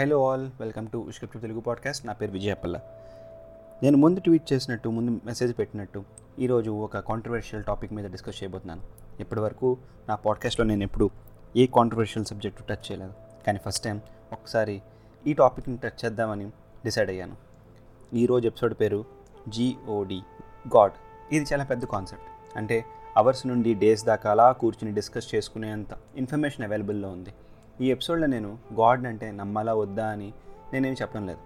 Hello all welcome to script Telugu podcast. నా పేరు విజయపల్ల నేను ముందు ట్వీట్ చేసినట్టు ముందు మెసేజ్ పెట్టినట్టు ఈరోజు ఒక కాంట్రవర్షియల్ టాపిక్ మీద డిస్కస్ చేయబోతున్నాను. ఇప్పటివరకు నా పాడ్కాస్ట్లో నేను ఎప్పుడు ఏ కాంట్రవర్షియల్ సబ్జెక్టు టచ్ చేయలేదు. కానీ ఫస్ట్ టైం ఒకసారి ఈ టాపిక్ని టచ్ చేద్దామని డిసైడ్ అయ్యాను. ఈరోజు ఎపిసోడ్ పేరు జిఓడి గాడ్ ఇది చాలా పెద్ద కాన్సెప్ట్ అంటే అవర్స్ నుండి డేస్ దాకా అలా కూర్చుని డిస్కస్ చేసుకునేంత ఇన్ఫర్మేషన్ అవైలబుల్లో ఉంది. ఈ ఎపిసోడ్లో నేను గాడ్ అంటే నమ్మాలా వద్దా అని నేనేమి చెప్పడం లేదు.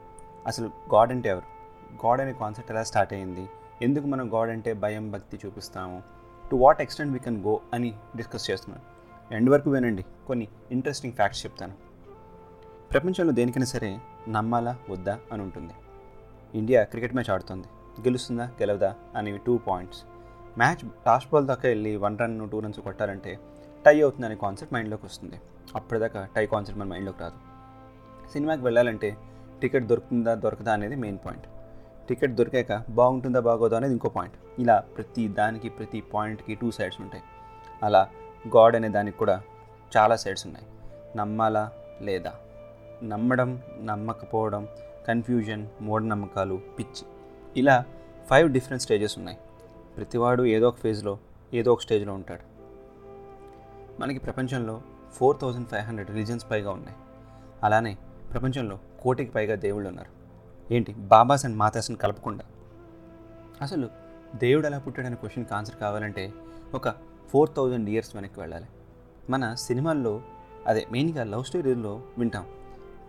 అసలు గాడ్ అంటే ఎవరు? గాడ్ అనే కాన్సెప్ట్ ఎలా స్టార్ట్ అయ్యింది ఎందుకు మనం గాడ్ అంటే భయం భక్తి చూపిస్తాము? To what extent we can go అని డిస్కస్ చేస్తున్నాను. ఎండ్ వరకు వినండి. కొన్ని ఇంట్రెస్టింగ్ ఫ్యాక్ట్స్ చెప్తాను. ప్రపంచంలో దేనికైనా సరే నమ్మాలా వద్దా అని ఉంటుంది. ఇండియా క్రికెట్ మ్యాచ్ ఆడుతుంది. గెలుస్తుందా గెలవదా అనేవి two points match last ball దాకా వెళ్ళి వన్ రన్ టూ రన్స్ కొట్టాలంటే టై అవుతుంది అనే కాన్సెప్ట్ మైండ్లోకి వస్తుంది. అప్పటిదాకా టై కాన్సెప్ట్ మన మైండ్లోకి రాదు. సినిమాకి వెళ్ళాలంటే టికెట్ దొరుకుతుందా దొరకదా అనేది మెయిన్ పాయింట్. టికెట్ దొరికాక బాగుంటుందా బాగోదా అనేది ఇంకో పాయింట్. ఇలా ప్రతి దానికి ప్రతి పాయింట్కి టూ సైడ్స్ ఉంటాయి. అలా గాడ్ అనే దానికి కూడా చాలా సైడ్స్ ఉన్నాయి. నమ్మాలా లేదా? నమ్మడం నమ్మకపోవడం కన్ఫ్యూజన్ మూఢనమ్మకాలు పిచ్చి. ఇలా ఫైవ్ డిఫరెంట్ స్టేజెస్ ఉన్నాయి. ప్రతివాడు ఏదో ఒక ఫేజ్లో ఏదో ఒక స్టేజ్లో ఉంటాడు. మనకి ప్రపంచంలో four thousand five hundred religions పైగా ఉన్నాయి. అలానే ప్రపంచంలో కోటికి పైగా దేవుళ్ళు ఉన్నారు. ఏంటి? బాబాస్ అండ్ మాతాస్ని కలపకుండా. అసలు దేవుడు ఎలా పుట్టాడనే క్వశ్చన్కి ఆన్సర్ కావాలంటే ఒక ఫోర్ థౌజండ్ ఇయర్స్ వెనక్కి వెళ్ళాలి. మన సినిమాల్లో అదే మెయిన్గా లవ్ స్టోరీలో వింటాం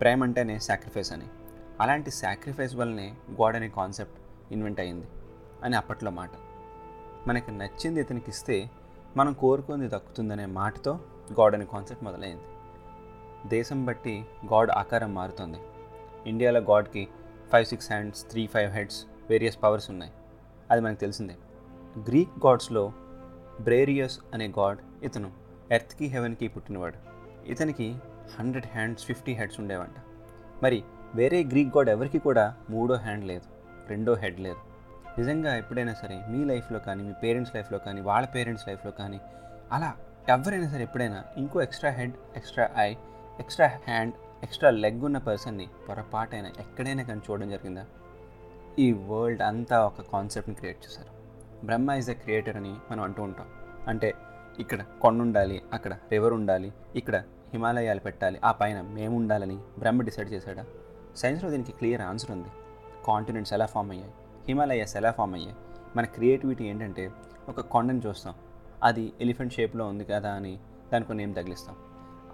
ప్రేమ అంటేనే సాక్రిఫైస్ అని. అలాంటి సాక్రిఫైస్ వల్లనే గాడ్ అనే కాన్సెప్ట్ ఇన్వెంట్ అయ్యింది అని అప్పట్లో మాట. మనకి నచ్చింది ఇతనికి ఇస్తే మనం కోరుకుంది దక్కుతుందనే మాటతో గాడ్ అనే కాన్సెప్ట్ మొదలైంది. దేశం బట్టి గాడ్ ఆకారం మారుతుంది. ఇండియాలో గాడ్కి five six hands three five heads various powers ఉన్నాయి. అది మనకు తెలిసిందే. గ్రీక్ గాడ్స్లో బ్రేరియస్ అనే గాడ్ ఇతను ఎర్త్కి హెవెన్కి పుట్టినవాడు. ఇతనికి హండ్రెడ్ హ్యాండ్స్ ఫిఫ్టీ హెడ్స్ ఉండేవంట. మరి వేరే గ్రీక్ గాడ్ ఎవరికి కూడా మూడో హ్యాండ్ లేదు రెండో హెడ్ లేదు. నిజంగా ఎప్పుడైనా సరే మీ లైఫ్లో కానీ మీ పేరెంట్స్ లైఫ్లో కానీ వాళ్ళ పేరెంట్స్ లైఫ్లో కానీ అలా ఎవరైనా సరే ఎప్పుడైనా ఇంకో extra head extra eye extra hand extra leg ఉన్న పర్సన్ని పొరపాటైనా ఎక్కడైనా కానీ చూడడం జరిగిందా? ఈ వరల్డ్ అంతా ఒక కాన్సెప్ట్ని క్రియేట్ చేశారు. బ్రహ్మ ఇస్ ఎ క్రియేటర్ అని మనం అంటూ ఉంటాం. అంటే ఇక్కడ కొండ ఉండాలి అక్కడ రివర్ ఉండాలి ఇక్కడ హిమాలయాలు పెట్టాలి ఆ పైన మేము ఉండాలని బ్రహ్మ డిసైడ్ చేశాడా? సైన్స్లో దీనికి క్లియర్ ఆన్సర్ ఉంది. కాంటినెంట్స్ ఎలా ఫామ్ అయ్యాయి? హిమాలయాస్ ఎలా ఫామ్ అయ్యాయి? మన క్రియేటివిటీ ఏంటంటే ఒక కొండని చూస్తాం. అది ఎలిఫెంట్ షేప్లో ఉంది కదా అని దానికి నేమ్ తగిలిస్తాం.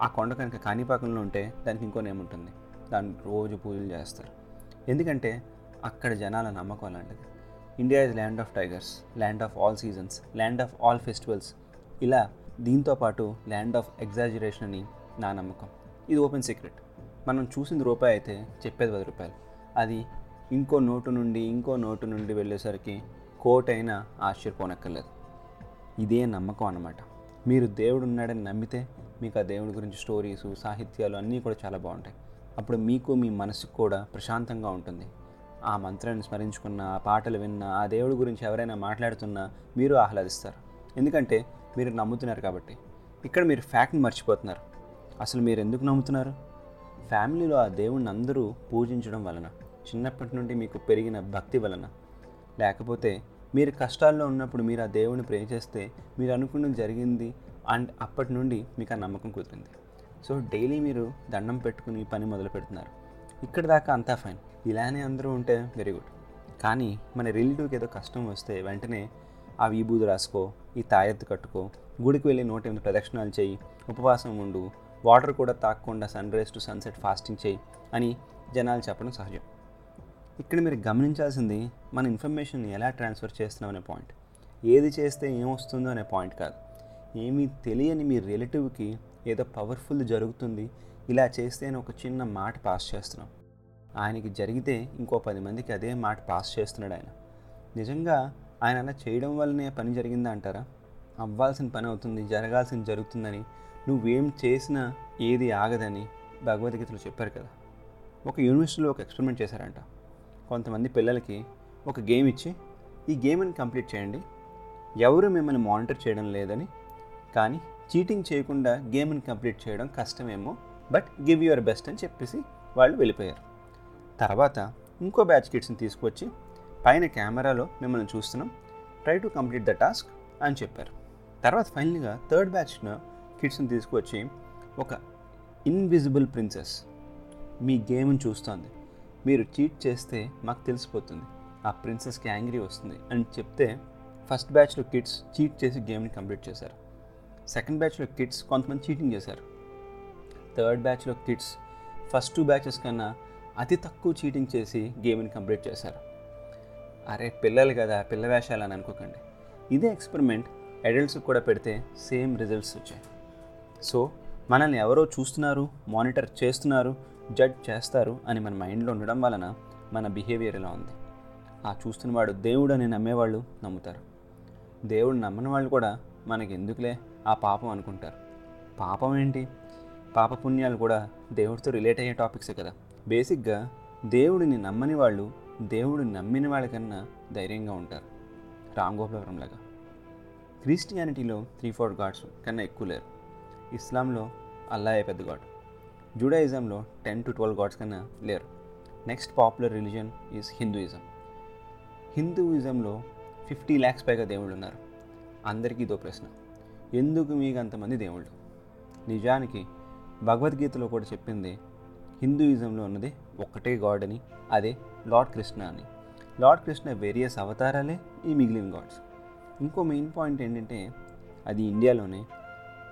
ఆ కొండ కనుక కాణిపాకంలో ఉంటే దానికి ఇంకో నేమ్ ఉంటుంది. దాన్ని రోజు పూజలు చేస్తారు. ఎందుకంటే అక్కడ జనాల నమ్మకం అలాంటిది. India is land of tigers land of all seasons land of all festivals. ఇలా దీంతో పాటు ల్యాండ్ ఆఫ్ ఎగ్జాజరేషన్ అని నా నమ్మకం. ఇది ఓపెన్ సీక్రెట్. మనం చూసింది రూపాయి అయితే చెప్పేది పది రూపాయలు. అది ఇంకో నోటు నుండి ఇంకో నోటు నుండి వెళ్ళేసరికి కోట్ అయినా ఆశ్చర్యపోనక్కర్లేదు. ఇదే నమ్మకం అనమాట మీరు దేవుడు ఉన్నాడని నమ్మితే మీకు ఆ దేవుడి గురించి స్టోరీస్ సాహిత్యాలు అన్నీ కూడా చాలా బాగుంటాయి. అప్పుడు మీకు మీ మనసుకు కూడా ప్రశాంతంగా ఉంటుంది. ఆ మంత్రాన్ని స్మరించుకున్న ఆ పాటలు విన్న ఆ దేవుడి గురించి ఎవరైనా మాట్లాడుతున్నా మీరు ఆహ్లాదిస్తారు. ఎందుకంటే మీరు నమ్ముతున్నారు కాబట్టి. ఇక్కడ మీరు ఫ్యాక్ట్ని మర్చిపోతున్నారు. అసలు మీరు ఎందుకు నమ్ముతున్నారు? ఫ్యామిలీలో ఆ దేవుణ్ణి అందరూ పూజించడం వలన చిన్నప్పటి నుండి మీకు పెరిగిన భక్తి వలన. లేకపోతే మీరు కష్టాల్లో ఉన్నప్పుడు మీరు ఆ దేవుని ప్రే చేస్తే మీరు అనుకున్నది జరిగింది అండ్ అప్పటి నుండి మీకు ఆ నమ్మకం కుదిరింది. సో డైలీ మీరు దండం పెట్టుకుని పని మొదలు పెడుతున్నారు. ఇక్కడ దాకా అంతా ఫైన్. ఇలానే అందరూ ఉంటే వెరీ గుడ్. కానీ మన రిలేటివ్కి ఏదో కష్టం వస్తే వెంటనే ఆ విభూది రాసుకో ఈ తాయెత్తు కట్టుకో గుడికి వెళ్ళి నూట ఎనిమిది ప్రదక్షిణాలు చేయి ఉపవాసం ఉండు వాటర్ కూడా తాగకుండా sunrise to sunset fasting చేయి అని జనాలు చెప్పడం సహజం. ఇక్కడ మీరు గమనించాల్సింది మన ఇన్ఫర్మేషన్ ఎలా ట్రాన్స్ఫర్ చేస్తున్నాం అనే పాయింట్. ఏది చేస్తే ఏమొస్తుందో అనే పాయింట్ కాదు. ఏమీ తెలియని మీ రిలేటివ్కి ఏదో పవర్ఫుల్ జరుగుతుంది ఇలా చేస్తే అని ఒక చిన్న మాట పాస్ చేస్తున్నాం. ఆయనకి జరిగితే ఇంకో పది మందికి అదే మాట పాస్ చేస్తున్నాడు ఆయన. నిజంగా ఆయన అలా చేయడం వల్లనే పని జరిగిందా అంటారా? అవ్వాల్సిన పని అవుతుంది జరగాల్సింది జరుగుతుందని నువ్వేం చేసినా ఏది ఆగదని భగవద్గీతలో చెప్పారు కదా. ఒక యూనివర్సిటీలో ఒక ఎక్స్పెరిమెంట్ చేశారంట. కొంతమంది పిల్లలకి ఒక గేమ్ ఇచ్చి ఈ గేమ్ని కంప్లీట్ చేయండి. ఎవరు మిమ్మల్ని మానిటర్ చేయడం లేదని కానీ చీటింగ్ చేయకుండా గేమ్ని కంప్లీట్ చేయడం కష్టమేమో బట్ గివ్ యువర్ బెస్ట్ అని చెప్పేసి వాళ్ళు వెళ్ళిపోయారు. తర్వాత ఇంకో బ్యాచ్ కిడ్స్ని తీసుకొచ్చి పైన కెమెరాలో మిమ్మల్ని చూస్తున్నాం. Try to complete the task అని చెప్పారు. తర్వాత ఫైనల్గా థర్డ్ బ్యాచ్ను కిడ్స్ని తీసుకొచ్చి ఒక ఇన్విజిబుల్ ప్రిన్సెస్ మీ గేమ్ని చూస్తోంది. మీరు చీట్ చేస్తే మాకు తెలిసిపోతుంది. ఆ ప్రిన్సెస్కి యాంగ్రీ వస్తుంది. అని చెప్తే ఫస్ట్ బ్యాచ్లో కిడ్స్ చీట్ చేసి గేమ్ని కంప్లీట్ చేశారు. సెకండ్ బ్యాచ్లో కిడ్స్ కొంతమంది చీటింగ్ చేశారు. థర్డ్ బ్యాచ్లో కిడ్స్ ఫస్ట్ టూ బ్యాచెస్ కన్నా అతి తక్కువ చీటింగ్ చేసి గేమ్ని కంప్లీట్ చేశారు. అరే పిల్లలు కదా పిల్ల వేషాలు అని అనుకోకండి. ఇదే ఎక్స్పెరిమెంట్ అడల్ట్స్కి కూడా పెడితే సేమ్ రిజల్ట్స్ వచ్చాయి. సో మనల్ని ఎవరో చూస్తున్నారు మానిటర్ చేస్తున్నారు జడ్జ్ చేస్తారు అని మన మైండ్లో ఉండడం వలన మన బిహేవియర్ ఇలా ఉంది. ఆ చూస్తున్నవాడు దేవుడు అని నమ్మేవాళ్ళు నమ్ముతారు. దేవుడు నమ్మని వాళ్ళు కూడా మనకి ఎందుకులే ఆ పాపం అనుకుంటారు. పాపం ఏంటి? పాప పుణ్యాలు కూడా దేవుడితో రిలేట్ అయ్యే టాపిక్సే కదా. బేసిక్గా దేవుడిని నమ్మని వాళ్ళు దేవుడిని నమ్మిన వాళ్ళకన్నా ధైర్యంగా ఉంటారు. రామ్ గోపాలవరం లాగా క్రిస్టియానిటీలో త్రీ ఫోర్ గాడ్స్ కన్నా ఎక్కువ లేరు. ఇస్లాంలో అల్లాయే పెద్ద గాడ్. జూడాయిజంలో టెన్ టు ట్వెల్వ్ గాడ్స్ కన్నా లేరు. Next popular religion is Hinduism. హిందూయిజంలో fifty lakhs పైగా దేవుళ్ళు ఉన్నారు. అందరికీ ఇదో ప్రశ్న. ఎందుకు మీకు అంతమంది దేవుళ్ళు? నిజానికి భగవద్గీతలో కూడా చెప్పింది హిందూయిజంలో ఉన్నది ఒక్కటే గాడ్ అని అదే లార్డ్ కృష్ణ అని. లార్డ్ కృష్ణ వేరియస్ అవతారాలే ఈ మిగిలిన గాడ్స్. ఇంకో మెయిన్ పాయింట్ ఏంటంటే అది ఇండియాలోనే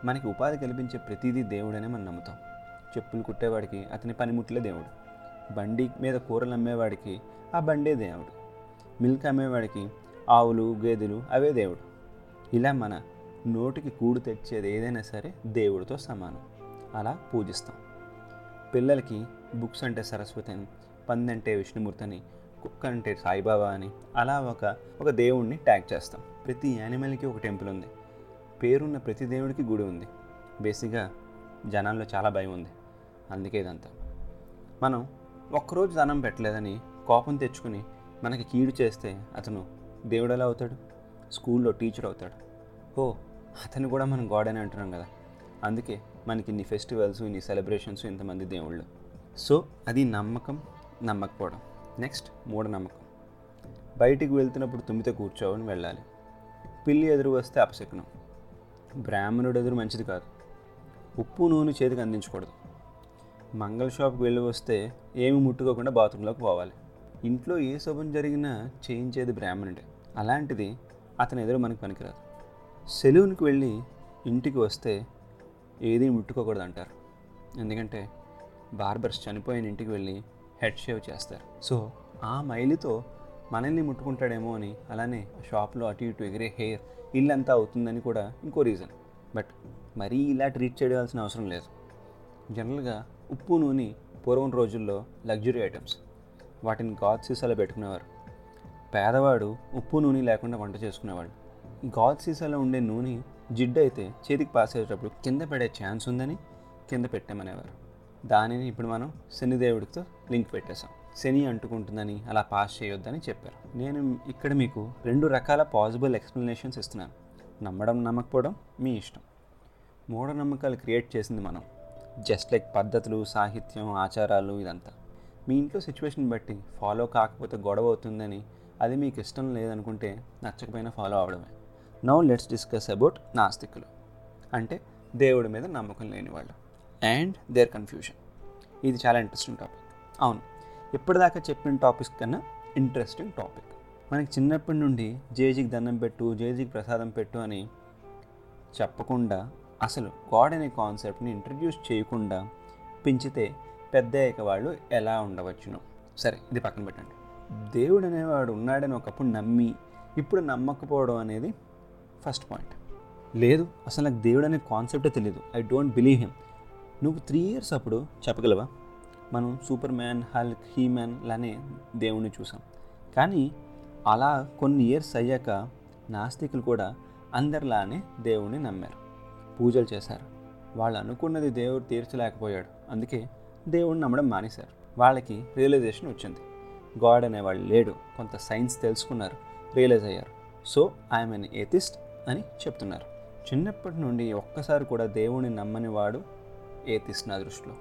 మనకి ఉపాధి కల్పించే ప్రతిదీ దేవుడనే మనం నమ్ముతాం. చెప్పులు కుట్టేవాడికి అతని పనిముట్లే దేవుడు. బండి మీద కూరలు అమ్మేవాడికి ఆ బండే దేవుడు. మిల్క్ అమ్మేవాడికి ఆవులు గేదెలు అవే దేవుడు. ఇలా మన నోటికి కూడు తెచ్చేది ఏదైనా సరే దేవుడితో సమానం. అలా పూజిస్తాం. పిల్లలకి బుక్స్ అంటే సరస్వతి అని పంది అంటే విష్ణుమూర్తి అని కుక్క అంటే సాయిబాబా అని అలా ఒక ఒక దేవుణ్ణి ట్యాగ్ చేస్తాం. ప్రతి యానిమల్కి ఒక టెంపుల్ ఉంది. పేరున్న ప్రతి దేవుడికి గుడి ఉంది. బేసిక్గా జనాల్లో చాలా భయం ఉంది. అందుకే ఇదంతా. మనం ఒక్కరోజు దానం పెట్టలేదని కోపం తెచ్చుకుని మనకి కీడు చేస్తే అతను దేవుడు ఎలా అవుతాడు? స్కూల్లో టీచర్ అవుతాడు. ఓ అతను కూడా మనం గాడ్ అని అంటున్నాం కదా. అందుకే మనకి ఇన్ని ఫెస్టివల్స్ ఇన్ని సెలబ్రేషన్స్ ఇంతమంది దేవుళ్ళు. సో అది నమ్మకం నమ్మకపోవడం. నెక్స్ట్ మూఢనమ్మకం. బయటికి వెళ్తున్నప్పుడు తుమ్మితే కూర్చోవని వెళ్ళాలి. పిల్లి ఎదురు వస్తే అపశకునం. బ్రాహ్మణుడు ఎదురు మంచిది కాదు. ఉప్పు నూనె చేతికి అందించకూడదు. మంగళ షాప్కి వెళ్ళి వస్తే ఏమి ముట్టుకోకుండా బాత్రూంలోకి పోవాలి. ఇంట్లో ఏ శుభం జరిగినా చేయించేది బ్రాహ్మణుడే. అలాంటిది అతని ఎదురు మనకి పనికిరాదు. సెలూన్కి వెళ్ళి ఇంటికి వస్తే ఏది ముట్టుకోకూడదు అంటారు ఎందుకంటే బార్బర్స్ చనిపోయిన ఇంటికి వెళ్ళి హెడ్ షేవ్ చేస్తారు. సో ఆ మైలితో మనల్ని ముట్టుకుంటాడేమో అని అలానే షాప్లో అటు ఇటు ఎగిరే హెయిర్ ఇల్లంతా అవుతుందని కూడా ఇంకో రీజన్. బట్ మరీ ఇలా ట్రీట్ చేయాల్సిన అవసరం లేదు. జనరల్గా ఉప్పు నూనె పూర్వం రోజుల్లో లగ్జరీ ఐటమ్స్. వాటిని గాజు సీసాలో పెట్టుకునేవారు. పేదవాడు ఉప్పు నూనె లేకుండా వంట చేసుకునేవాడు. గాజు సీసాలో ఉండే నూనె జిడ్డు అయితే చేతికి పాస్ అయ్యేటప్పుడు కింద పడే ఛాన్స్ ఉందని కింద పెట్టామనేవారు. దానిని ఇప్పుడు మనం శనిదేవుడితో లింక్ పెట్టేశాం. శని అంటుకుంటుందని అలా పాస్ చేయొద్దని చెప్పారు. నేను ఇక్కడ మీకు రెండు రకాల పాసిబుల్ ఎక్స్ప్లెనేషన్స్ ఇస్తున్నాను. నమ్మడం నమ్మకపోవడం మీ ఇష్టం. మూఢనమ్మకాలు క్రియేట్ చేసింది మనం. జస్ట్ లైక్ పద్ధతులు సాహిత్యం ఆచారాలు ఇదంతా. మీ ఇంట్లో సిచ్యువేషన్ బట్టి ఫాలో కాకపోతే గొడవ అవుతుందని అది మీకు ఇష్టం లేదనుకుంటే నచ్చకపోయినా ఫాలో అవడమే నౌ లెట్స్ డిస్కస్ అబౌట్ నాస్తికులు. అంటే దేవుడి మీద నమ్మకం లేని వాళ్ళు. అండ్ దేర్ కన్ఫ్యూజన్ ఇది చాలా ఇంట్రెస్టింగ్ టాపిక్ అవును. ఇప్పటిదాకా చెప్పిన టాపిక్స్ కన్నా ఇంట్రెస్టింగ్ టాపిక్ మనకి చిన్నప్పటి నుండి జేజీకి దండం పెట్టు జేజీకి ప్రసాదం పెట్టు అని చెప్పకుండా అసలు గాడ్ అనే కాన్సెప్ట్ని ఇంట్రడ్యూస్ చేయకుండా పెంచితే పెద్ద అయ్యాక వాళ్ళు ఎలా ఉండవచ్చును? సరే ఇది పక్కన పెట్టండి. దేవుడు అనేవాడు ఉన్నాడని ఒకప్పుడు నమ్మి ఇప్పుడు నమ్మకపోవడం అనేది ఫస్ట్ పాయింట్. లేదు అసలు నాకు దేవుడు అనే కాన్సెప్టే తెలియదు ఐ డోంట్ బిలీవ్ హిమ్. నువ్వు త్రీ ఇయర్స్ అప్పుడు చెప్పగలవా? మనం Superman Hulk he man లానే దేవుణ్ణి చూసాం. కానీ అలా కొన్ని ఇయర్స్ అయ్యాక నాస్తికులు కూడా అందరిలానే దేవుణ్ణి నమ్మారు. పూజలు చేశారు. వాళ్ళు అనుకున్నది దేవుడు తీర్చలేకపోయాడు. అందుకే దేవుడిని నమ్మడం మానేశారు. వాళ్ళకి రియలైజేషన్ వచ్చింది. గాడ్ అనేవాళ్ళు లేడు. కొంత సైన్స్ తెలుసుకున్నారు. రియలైజ్ అయ్యారు. సో ఐఎమ్ ఎన్ ఏతిస్ట్ అని చెప్తున్నారు. చిన్నప్పటి నుండి ఒక్కసారి కూడా దేవుడిని నమ్మని వాడు ఏతిస్ట్ నా దృష్టిలో.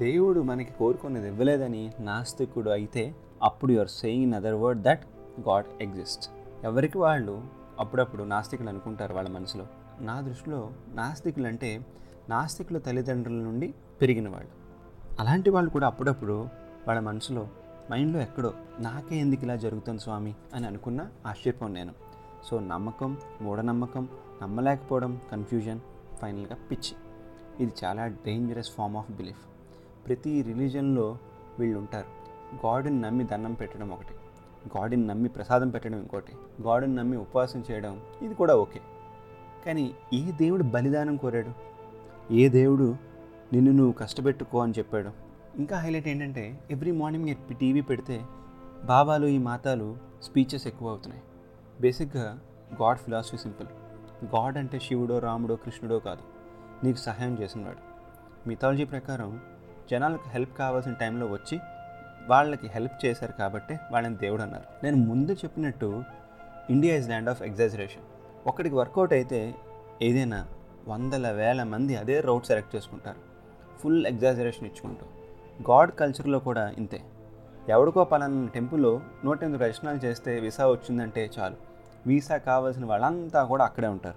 దేవుడు మనకి కోరుకున్నది ఇవ్వలేదని నాస్తికుడు అయితే అప్పుడు your saying in other word that God exist ఎవరికి వాళ్ళు అప్పుడప్పుడు నాస్తికులు అనుకుంటారు వాళ్ళ మనసులో. నా దృష్టిలో నాస్తికులు అంటే నాస్తికుల తల్లిదండ్రుల నుండి పెరిగిన వాళ్ళు. అలాంటి వాళ్ళు కూడా అప్పుడప్పుడు వాళ్ళ మనసులో మైండ్లో ఎక్కడో నాకే ఎందుకు ఇలా జరుగుతుంది స్వామి? అని అనుకున్న ఆశ్చర్యపోను నేను. సో నమ్మకం మూఢనమ్మకం నమ్మలేకపోవడం కన్ఫ్యూజన్ ఫైనల్గా పిచ్చి. ఇది చాలా డేంజరస్ ఫామ్ ఆఫ్ బిలీఫ్ ప్రతి రిలీజన్లో వీళ్ళు ఉంటారు. గాడ్ని నమ్మి దండం పెట్టడం ఒకటి. గాడిని నమ్మి ప్రసాదం పెట్టడం ఇంకోటి గాడిని నమ్మి ఉపవాసం చేయడం ఇది కూడా ఓకే. కానీ ఏ దేవుడు బలిదానం కోరాడు. ఏ దేవుడు నిన్ను నువ్వు కష్టపెట్టుకో అని చెప్పాడు. ఇంకా హైలైట్ ఏంటంటే ఎవ్రీ మార్నింగ్ టీవీ పెడితే బాబాలు ఈ మాతాలు స్పీచెస్ ఎక్కువ అవుతున్నాయి బేసిక్గా గాడ్ ఫిలాసఫీ సింపుల్. గాడ్ అంటే శివుడో రాముడో కృష్ణుడో కాదు. నీకు సహాయం చేసినవాడు మిథాలజీ ప్రకారం జనాలకు హెల్ప్ కావాల్సిన టైంలో వచ్చి వాళ్ళకి హెల్ప్ చేశారు కాబట్టి వాళ్ళని దేవుడు అన్నారు. నేను ముందు చెప్పినట్టు India is land of exaggeration. ఒకటికి వర్కౌట్ అయితే ఏదైనా వందల వేల మంది అదే రౌట్ సెలెక్ట్ చేసుకుంటారు. ఫుల్ ఎగ్జాజరేషన్ ఇచ్చుకుంటూ. గాడ్ కల్చర్లో కూడా ఇంతే. ఎవడికో పలానా టెంపుల్లో నూట ఎనిమిది ప్రశ్నలు చేస్తే వీసా వచ్చిందంటే చాలు. వీసా కావాల్సిన వాళ్ళంతా కూడా అక్కడే ఉంటారు.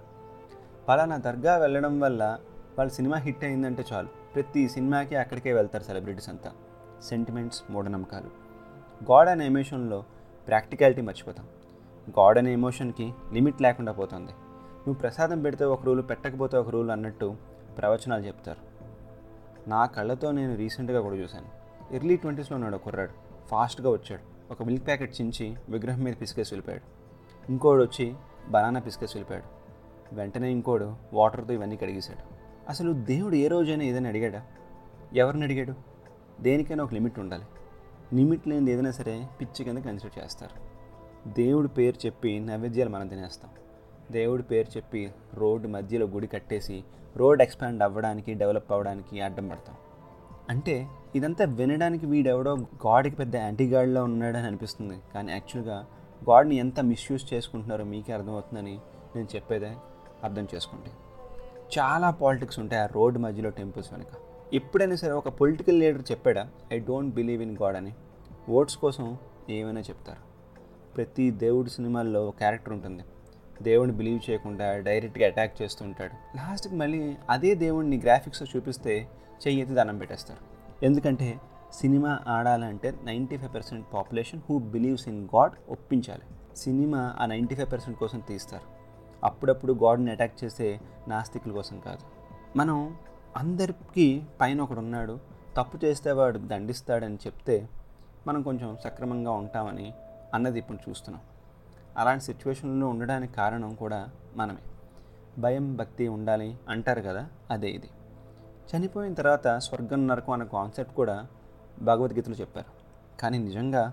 పలానా దర్గా వెళ్ళడం వల్ల వాళ్ళ సినిమా హిట్ అయిందంటే చాలు. ప్రతి సినిమాకి అక్కడికే వెళ్తారు సెలబ్రిటీస్ అంతా. సెంటిమెంట్స్ మూఢనమ్మకాలు. గాడ్ అనే ఎమోషన్లో ప్రాక్టికాలిటీ మర్చిపోతాం. గాడ్ అనే ఎమోషన్కి లిమిట్ లేకుండా పోతుంది. నువ్వు ప్రసాదం పెడితే ఒక రూలు పెట్టకపోతే ఒక రూలు అన్నట్టు ప్రవచనాలు చెప్తారు. నా కళ్ళతో నేను రీసెంట్గా కూడా చూశాను. ఎర్లీ ట్వంటీస్లో ఉన్నాడు కుర్రాడు. ఫాస్ట్గా వచ్చాడు. ఒక మిల్క్ ప్యాకెట్ చించి విగ్రహం మీద పిసికేసి వెళ్ళిపోయాడు. ఇంకోడు వచ్చి బనానా పిసికేసి వెళ్ళిపోయాడు. వెంటనే ఇంకోడు వాటర్తో ఇవన్నీ కడిగేశాడు. అసలు దేవుడు ఏ రోజైనా ఏదైనా అడిగాడా? ఎవరిని అడిగాడు? దేనికైనా ఒక లిమిట్ ఉండాలి. లిమిట్ లేనిది ఏదైనా సరే పిచ్చి కింద కన్సిడర్ చేస్తారు. దేవుడి పేరు చెప్పి నైవేద్యాలు మనం తినేస్తాం. దేవుడి పేరు చెప్పి రోడ్డు మధ్యలో గుడి కట్టేసి రోడ్ ఎక్స్పాండ్ అవ్వడానికి డెవలప్ అవ్వడానికి అడ్డం పడతాం. అంటే ఇదంతా వినడానికి వీడెవడో గాడ్కి పెద్ద యాంటీగాడ్లో ఉన్నాడని అనిపిస్తుంది. కానీ యాక్చువల్గా గాడ్ని ఎంత మిస్యూజ్ చేసుకుంటున్నారో మీకే అర్థమవుతుందని నేను చెప్పేదే అర్థం చేసుకోండి. చాలా పాలిటిక్స్ ఉంటాయి ఆ రోడ్డు మధ్యలో టెంపుల్స్ వెనుక. ఎప్పుడైనా సరే ఒక పొలిటికల్ లీడర్ చెప్పాడా I don't believe in God అని. ఓట్స్ కోసం ఏమైనా చెప్తారు? ప్రతి దేవుడి సినిమాల్లో క్యారెక్టర్ ఉంటుంది. దేవుడిని బిలీవ్ చేయకుండా డైరెక్ట్గా అటాక్ చేస్తుంటాడు లాస్ట్కి మళ్ళీ అదే దేవుడిని గ్రాఫిక్స్లో చూపిస్తే చెయ్యి ఎత్తి దానం పెట్టేస్తారు. ఎందుకంటే సినిమా ఆడాలంటే ninety five percent population who believes in God ఒప్పించాలి. Cinema ఆ నైంటీ ఫైవ్ పర్సెంట్ కోసం తీస్తారు. అప్పుడప్పుడు గాడ్ని అటాక్ చేసే నాస్తికుల కోసం కాదు. మనం అందరికీ పైన ఒకడు ఉన్నాడు తప్పు చేస్తే వాడు దండిస్తాడని చెప్తే మనం కొంచెం సక్రమంగా ఉంటామని అన్నది ఇప్పుడు చూస్తున్నాం. అలాంటి సిచ్యువేషన్లో ఉండడానికి కారణం కూడా మనమే. భయం భక్తి ఉండాలి అంటారు కదా అదే ఇది. చనిపోయిన తర్వాత స్వర్గం నరకం అనే కాన్సెప్ట్ కూడా భగవద్గీతలో చెప్పారు. కానీ నిజంగా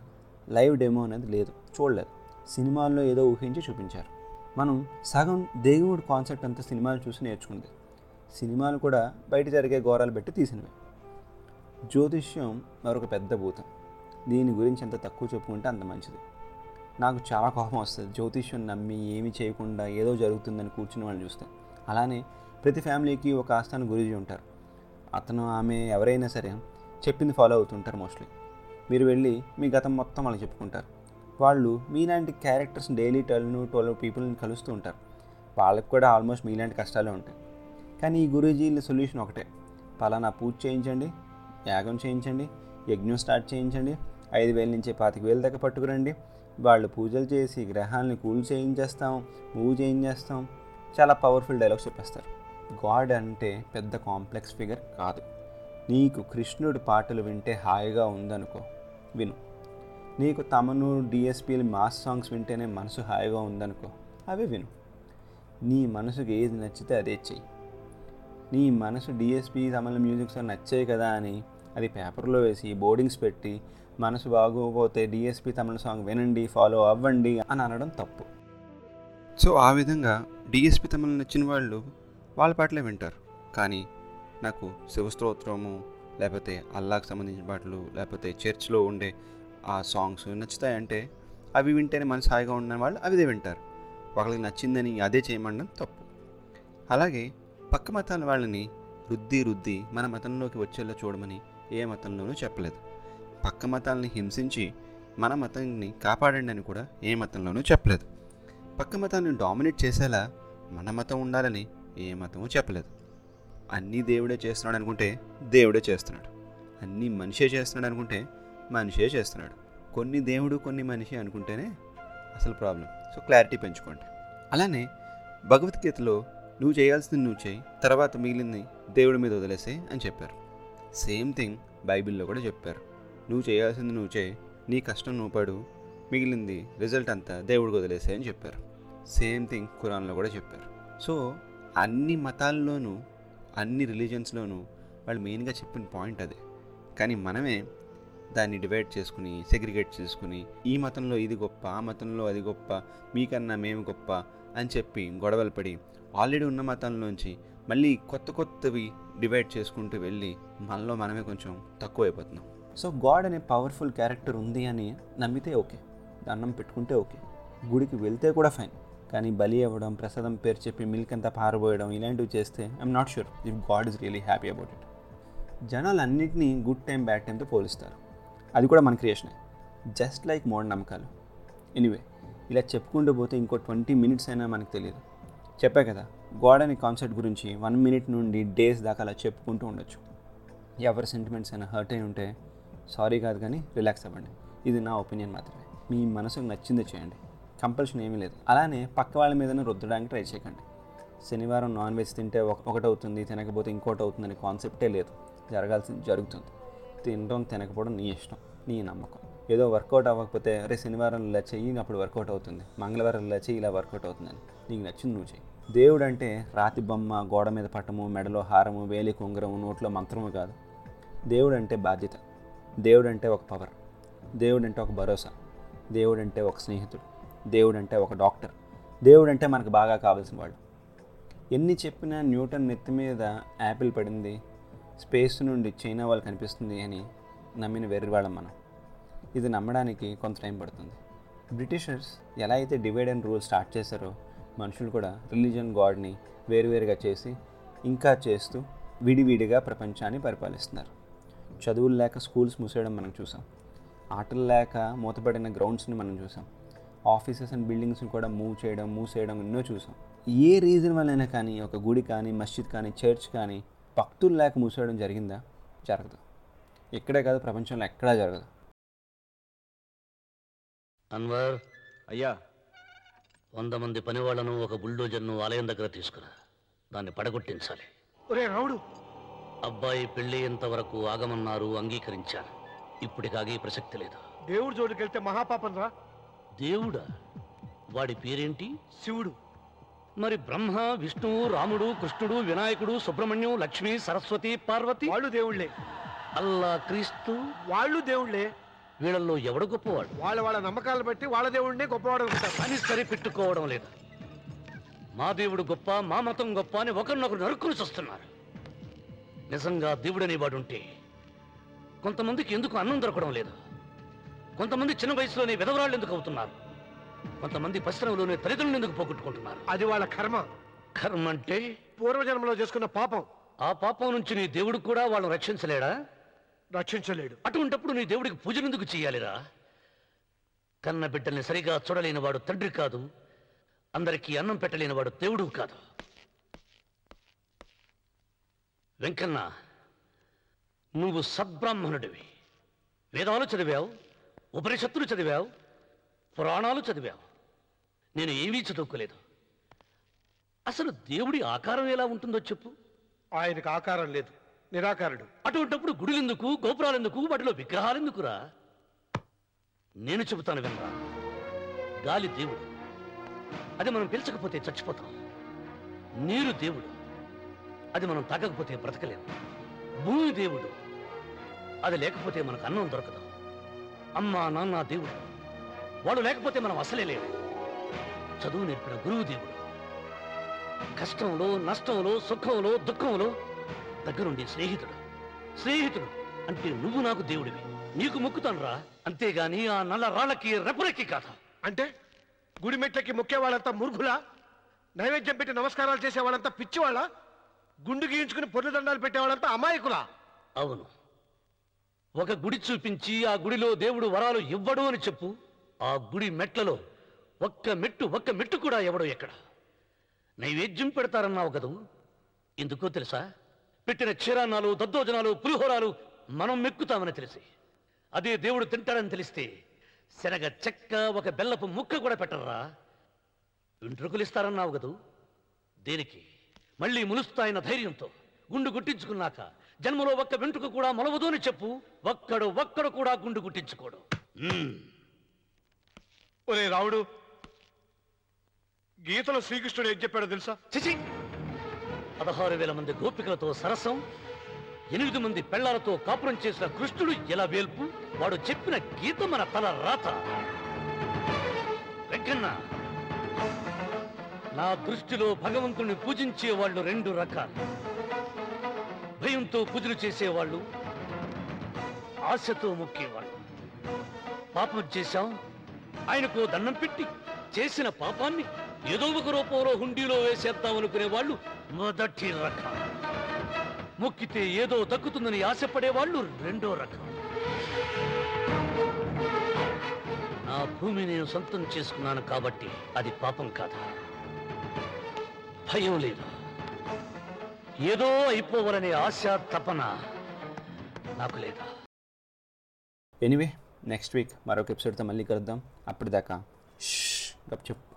లైవ్ డెమో అనేది లేదు చూడలేదు. సినిమాల్లో ఏదో ఊహించి చూపించారు. మనం సగం దేవుడు కాన్సెప్ట్ అంతా సినిమాలు చూసి నేర్చుకుంది. సినిమాలు కూడా బయట జరిగే ఘోరాలు పెట్టి తీసినవి. జ్యోతిష్యం మరొక పెద్ద భూతం. దీని గురించి ఎంత తక్కువ చెప్పుకుంటే అంత మంచిది. నాకు చాలా కోపం వస్తుంది. జ్యోతిష్యం నమ్మి ఏమి చేయకుండా ఏదో జరుగుతుందని కూర్చుని వాళ్ళు చూస్తే. అలానే ప్రతి ఫ్యామిలీకి ఒక ఆస్థాన గురూజీ ఉంటారు. అతను ఆమె ఎవరైనా సరే చెప్పింది ఫాలో అవుతుంటారు మోస్ట్లీ. మీరు వెళ్ళి మీ గతం మొత్తం వాళ్ళకి చెప్పుకుంటారు. వాళ్ళు మీలాంటి క్యారెక్టర్స్ డైలీ ట్వెల్వ్ ట్వెల్వ్ పీపుల్ని కలుస్తూ ఉంటారు. వాళ్ళకి కూడా ఆల్మోస్ట్ మీలాంటి కష్టాలే ఉంటాయి. కానీ ఈ గురూజీల సొల్యూషన్ ఒకటే. పలానా పూజ చేయించండి యాగం చేయించండి యజ్ఞం స్టార్ట్ చేయించండి ఐదు వేల నుంచి పాతిక వేల దాకా పట్టుకురండి. వాళ్ళు పూజలు చేసి గ్రహాలని కూల్ చేయించేస్తాం మూవ్ చేయించేస్తాం. చాలా పవర్ఫుల్ డైలాగ్స్ చెప్పేస్తారు. గాడ్ అంటే పెద్ద కాంప్లెక్స్ ఫిగర్ కాదు. నీకు కృష్ణుడి పాటలు వింటే హాయిగా ఉందనుకో విను. నీకు తమను డిఎస్పీలు మాస్ సాంగ్స్ వింటేనే మనసు హాయిగా ఉందనుకో అవి విను. నీ మనసుకి ఏది నచ్చితే అదే చెయ్యి. నీ మనసు డిఎస్పీ తమిళ మ్యూజిక్స్ నచ్చాయి కదా అని అది పేపర్లో వేసి బోర్డింగ్స్ పెట్టి మనసు బాగోపోతే డిఎస్పీ తమిళ సాంగ్ వినండి ఫాలో అవ్వండి అని అనడం తప్పు. సో ఆ విధంగా డిఎస్పి తమిళ నచ్చిన వాళ్ళు వాళ్ళ పాటలే వింటారు. కానీ నాకు శివస్తోత్రము లేకపోతే అల్లాకు సంబంధించిన పాటలు లేకపోతే చర్చ్లో ఉండే ఆ సాంగ్స్ నచ్చుతాయంటే అవి వింటేనే మనసు హాయిగా ఉన్న వాళ్ళు అవిదే వింటారు. వాళ్ళకి నచ్చిందని అదే చేయమండం తప్పు. అలాగే పక్క మతాల వాళ్ళని రుద్ది రుద్ది మన మతంలోకి వచ్చేలా చూడమని ఏ మతంలోనూ చెప్పలేదు. పక్క మతాలని హింసించి మన మతాన్ని కాపాడండి అని కూడా ఏ మతంలోనూ చెప్పలేదు. పక్క మతాన్ని డామినేట్ చేసేలా మన మతం ఉండాలని ఏ మతము చెప్పలేదు. అన్నీ దేవుడే చేస్తున్నాడు అనుకుంటే దేవుడే చేస్తున్నాడు. అన్నీ మనిషే చేస్తున్నాడు అనుకుంటే మనిషే చేస్తున్నాడు. కొన్ని దేవుడు కొన్ని మనిషి అనుకుంటేనే అసలు ప్రాబ్లం. సో క్లారిటీ పెంచుకోండి. అలానే భగవద్గీతలో నువ్వు చేయాల్సింది నువ్వు చేయి. తర్వాత మిగిలింది దేవుడి మీద వదిలేసే అని చెప్పారు. సేమ్ థింగ్ బైబిల్లో కూడా చెప్పారు. నువ్వు చేయాల్సింది నువ్వు చేయి. నీ కష్టం నువ్వు పడు. మిగిలింది రిజల్ట్ అంతా దేవుడికి వదిలేసే అని చెప్పారు. సేమ్ థింగ్ ఖురాన్లో కూడా చెప్పారు. సో అన్ని మతాల్లోనూ అన్ని రిలీజన్స్లోనూ వాళ్ళు మెయిన్గా చెప్పిన పాయింట్ అదే. కానీ మనమే దాన్ని డివైడ్ చేసుకుని సెగ్రిగేట్ చేసుకుని ఈ మతంలో ఇది గొప్ప ఆ మతంలో అది గొప్ప మీకన్నా మేము గొప్ప అని చెప్పి గొడవలు పడి ఆల్రెడీ ఉన్న మతంలోంచి మళ్ళీ కొత్త కొత్తవి డివైడ్ చేసుకుంటూ వెళ్ళి మనలో మనమే కొంచెం తక్కువ అయిపోతున్నాం సో గాడ్ అనే పవర్ఫుల్ క్యారెక్టర్ ఉంది అని నమ్మితే ఓకే. దండం పెట్టుకుంటే ఓకే. గుడికి వెళ్తే కూడా ఫైన్ కానీ బలి అవ్వడం ప్రసాదం పేరు చెప్పి మిల్క్ అంతా పారబోయడం ఇలాంటివి చేస్తే I'm not sure if God is really happy about it జనాలు అన్నింటినీ గుడ్ టైం బ్యాడ్ టైంతో పోలిస్తారు. అది కూడా మన క్రియేషనే జస్ట్ లైక్ మూఢనమ్మకాలు ఎనీవే ఇలా చెప్పుకుంటూ పోతే ఇంకో ట్వంటీ మినిట్స్ అయినా మనకు తెలియదు చెప్పా కదా గాడ్ అనే కాన్సెప్ట్ గురించి వన్ మినిట్ నుండి డేస్ దాకా అలా చెప్పుకుంటూ ఉండొచ్చు. ఎవరి సెంటిమెంట్స్ అయినా హర్ట్ అయి ఉంటే సారీ కాదు కానీ రిలాక్స్ అవ్వండి. ఇది నా ఒపీనియన్ మాత్రమే. మీ మనసుకు నచ్చింది చేయండి. కంపల్షన్ ఏమీ లేదు. అలానే పక్క వాళ్ళ మీదనే రుద్దడానికి ట్రై చేయకండి. శనివారం నాన్ వెజ్ తింటే ఒక- ఒకటి అవుతుంది తినకపోతే ఇంకోటి అవుతుందనే కాన్సెప్టే లేదు. జరగాల్సింది జరుగుతుంది. తినడం తినకపోవడం నీ ఇష్టం నీ నమ్మకం. ఏదో వర్కౌట్ అవ్వకపోతే అరే శనివారం ఇలా చెయ్యి అప్పుడు వర్కౌట్ అవుతుంది. మంగళవారం ఇలా చెయ్యి ఇలా వర్కౌట్ అవుతుందని. నీకు నచ్చింది నువ్వు చెయ్యి. దేవుడు అంటే రాతి బొమ్మ గోడ మీద పట్టము మెడలో హారము వేలి కుంగరము నోట్లో మంత్రము కాదు. దేవుడు అంటే బాధ్యత. దేవుడు అంటే ఒక పవర్. దేవుడు అంటే ఒక భరోసా. దేవుడు అంటే ఒక స్నేహితుడు. దేవుడు అంటే ఒక డాక్టర్. దేవుడు అంటే మనకు బాగా కావాల్సిన వాడు ఎన్ని చెప్పినా న్యూటన్ నెత్తి మీద యాపిల్ పడింది స్పేస్ నుండి చైనా వాళ్ళు కనిపిస్తుంది అని నమ్మిన వెర్రివాళ్ళం మనం. ఇది నమ్మడానికి కొంత టైం పడుతుంది. బ్రిటిషర్స్ ఎలా అయితే డివైడ్ అండ్ రూల్ స్టార్ట్ చేశారో మనుషులు కూడా రిలీజియన్ గాడ్ని వేరువేరుగా చేసి ఇంకా చేస్తూ విడివిడిగా ప్రపంచాన్ని పరిపాలిస్తున్నారు. చదువులు లేక స్కూల్స్ మూసేయడం మనం చూసాం. ఆటలు లేక మూతపడిన గ్రౌండ్స్ని మనం చూసాం. ఆఫీసెస్ అండ్ బిల్డింగ్స్ని కూడా మూవ్ చేయడం మూవ్ చేయడం ఎన్నో చూసాం. ఏ రీజన్ వల్లైనా కానీ ఒక గుడి కానీ మస్జిద్ కానీ చర్చ్ కానీ భక్తులు లేక మూసేయడం జరిగిందా? జరగదు. ఇక్కడే కాదు ప్రపంచంలో ఎక్కడా జరగదు. అన్వర్ అయ్యా. వంద మంది పనివాళ్ళను ఒక బుల్డోజర్ను ఆలయం దగ్గర తీసుకురా. దాన్ని పడగొట్టించాలి. ఒరే రావుడు అబ్బాయి పెళ్ళయ్యేంత వరకు ఆగమన్నారు అంగీకరించాను. ఇప్పటికి ఆగే ప్రసక్తి లేదు. దేవుడి జోడికి వెళ్తే మహాపాపం రా. దేవుడా? వాడి పేరేంటి? శివుడు. మరి బ్రహ్మ విష్ణువు రాముడు కృష్ణుడు వినాయకుడు సుబ్రహ్మణ్యం లక్ష్మి సరస్వతి పార్వతి? వాళ్ళు దేవుళ్ళే. అల్లా క్రీస్తు? వాళ్ళు దేవుళ్ళే. వీళ్ళల్లో ఎవడు గొప్పవాడు? వాళ్ళ వాళ్ళ నమ్మకాలను బట్టి వాళ్ళ దేవుడినే గొప్పవాడు అనుకుంటారు. అని సరిపెట్టుకోవడం లేదు. మా దేవుడు గొప్ప మా మతం గొప్ప అని ఒకరినొకరు నరుక్కుని చూస్తున్నారు. నిజంగా దేవుడనే వాడుంటే కొంతమందికి ఎందుకు అన్నం దొరకడం లేదు? కొంతమంది చిన్న వయసులోనే విధవరాళ్ళు ఎందుకు అవుతున్నారు? కొంతమంది పరిశ్రమలోనే తల్లిదండ్రులు ఎందుకు పోగొట్టుకుంటున్నారు? అది వాళ్ళ కర్మ. కర్మ అంటే? పూర్వజన్మలో చేసుకున్న పాపం. ఆ పాపం నుంచి నీ దేవుడు కూడా వాళ్ళని రక్షించలేడా? రక్షించలేడు. అటువంటప్పుడు నీ దేవుడికి పూజలు ఎందుకు చేయాలిరా? కన్న బిడ్డల్ని సరిగా చూడలేని వాడు తండ్రి కాదు. అందరికీ అన్నం పెట్టలేని వాడు దేవుడు కాదు. వెంకన్న నువ్వు సద్బ్రాహ్మణుడివి వేదాలు చదివావు ఉపనిషత్తులు చదివావు పురాణాలు చదివావు. నేను ఏమీ చదువుకోలేదు. అసలు దేవుడి ఆకారం ఎలా ఉంటుందో చెప్పు. ఆయనకు ఆకారం లేదు. నిరాకారుడు. అటువంటప్పుడు గుడులెందుకు గోపురాలెందుకు వాటిలో విగ్రహాలెందుకురా? నేను చెబుతాను వినరా గాలి దేవుడు. అది మనం పిలచకపోతే చచ్చిపోతాం. నీరు దేవుడు. అది మనం తాగకపోతే బ్రతకలేము భూమి దేవుడు. అది లేకపోతే మనకు అన్నం దొరకదు. అమ్మ నాన్న దేవుడు. వాడు లేకపోతే మనం అసలే లేవు చదువు నేర్పిన గురువు దేవుడు. కష్టంలో నష్టంలో సుఖంలో దుఃఖంలో దగ్గరుండి స్నేహితుడు. స్నేహితుడు అంటే నువ్వు నాకు దేవుడివి. నీకు మొక్కుతాను రా అంతేగాని ఆ నల్ల రాళ్ళకి రెపరెక్కి కాదు అంటే గుడి మెట్లకి మొక్కే వాళ్ళంతా మురుగులా నైవేద్యం పెట్టి నమస్కారాలు చేసే వాళ్ళంతా పిచ్చివాళ్ళ? గుండు గీయించుకుని పొర్లు దండాలు పెట్టే వాళ్ళంతా అమాయకులా? అవును. ఒక గుడి చూపించి ఆ గుడిలో దేవుడు వరాలు ఇవ్వడు అని చెప్పు. ఆ గుడి మెట్లలో ఒక్క మెట్టు ఒక్క మెట్టు కూడా ఎవడో ఎక్కడ? నైవేద్యం పెడతారన్నావు కదూ? ఎందుకో తెలుసా? పెట్టిన క్షీరాన్నాలు దద్దోజనాలు పులిహోరాలు మనం మెక్కుతామని తెలిసి అదే దేవుడు తింటాడని తెలిస్తే శనగ చెక్క ఒక బెల్లపు ముక్క కూడా పెట్టరా వెంట్రుకలు ఇస్తారన్నావు కదూ? దేనికి? మళ్ళీ ములుస్తాయన్న ధైర్యంతో గుండు గుట్టించుకున్నాక జన్మలో ఒక్క వెంట్రుక కూడా మొలవదు అని చెప్పు ఒక్కడు ఒక్కడు కూడా గుండు గుట్టించుకోడు. ఒరే రావుడు గీతలో శ్రీకృష్ణుడు ఏం చెప్పాడో తెలుసా? చిచి పదహారు వేల మంది గోపికలతో సరసం ఎనిమిది మంది పెళ్ళాలతో కాపురం చేసిన కృష్ణుడు ఎలా వేల్పు? వాడు చెప్పిన గీత మన తల రాత. వెంకన్న నా దృష్టిలో భగవంతుని పూజించే వాళ్ళు రెండు రకాలు. భయంతో పూజలు చేసేవాళ్ళు ఆశతో మొక్కేవాళ్ళు. పాపం చేశాం ఆయనకు దండం పెట్టి చేసిన పాపాన్ని ఏదో ఒక రూపంలో హుండీలో వేసేద్దామనుకునే వాళ్ళు మొదటి రకం. మొక్కితే ఏదో దక్కుతుందని ఆశపడే వాళ్ళు రెండో రకం. నా భూమి నేను సొంతం చేసుకున్నాను కాబట్టి అది పాపం కాదా? భయం లేదు? ఏదో అయిపోవాలనే ఆశ తపన నాకు లేదా? ఎనీవే నెక్స్ట్ వీక్ మరొక ఎపిసోడ్తో మళ్ళీ కలుద్దాం. అప్పటిదాకా. గప్ చెప్పు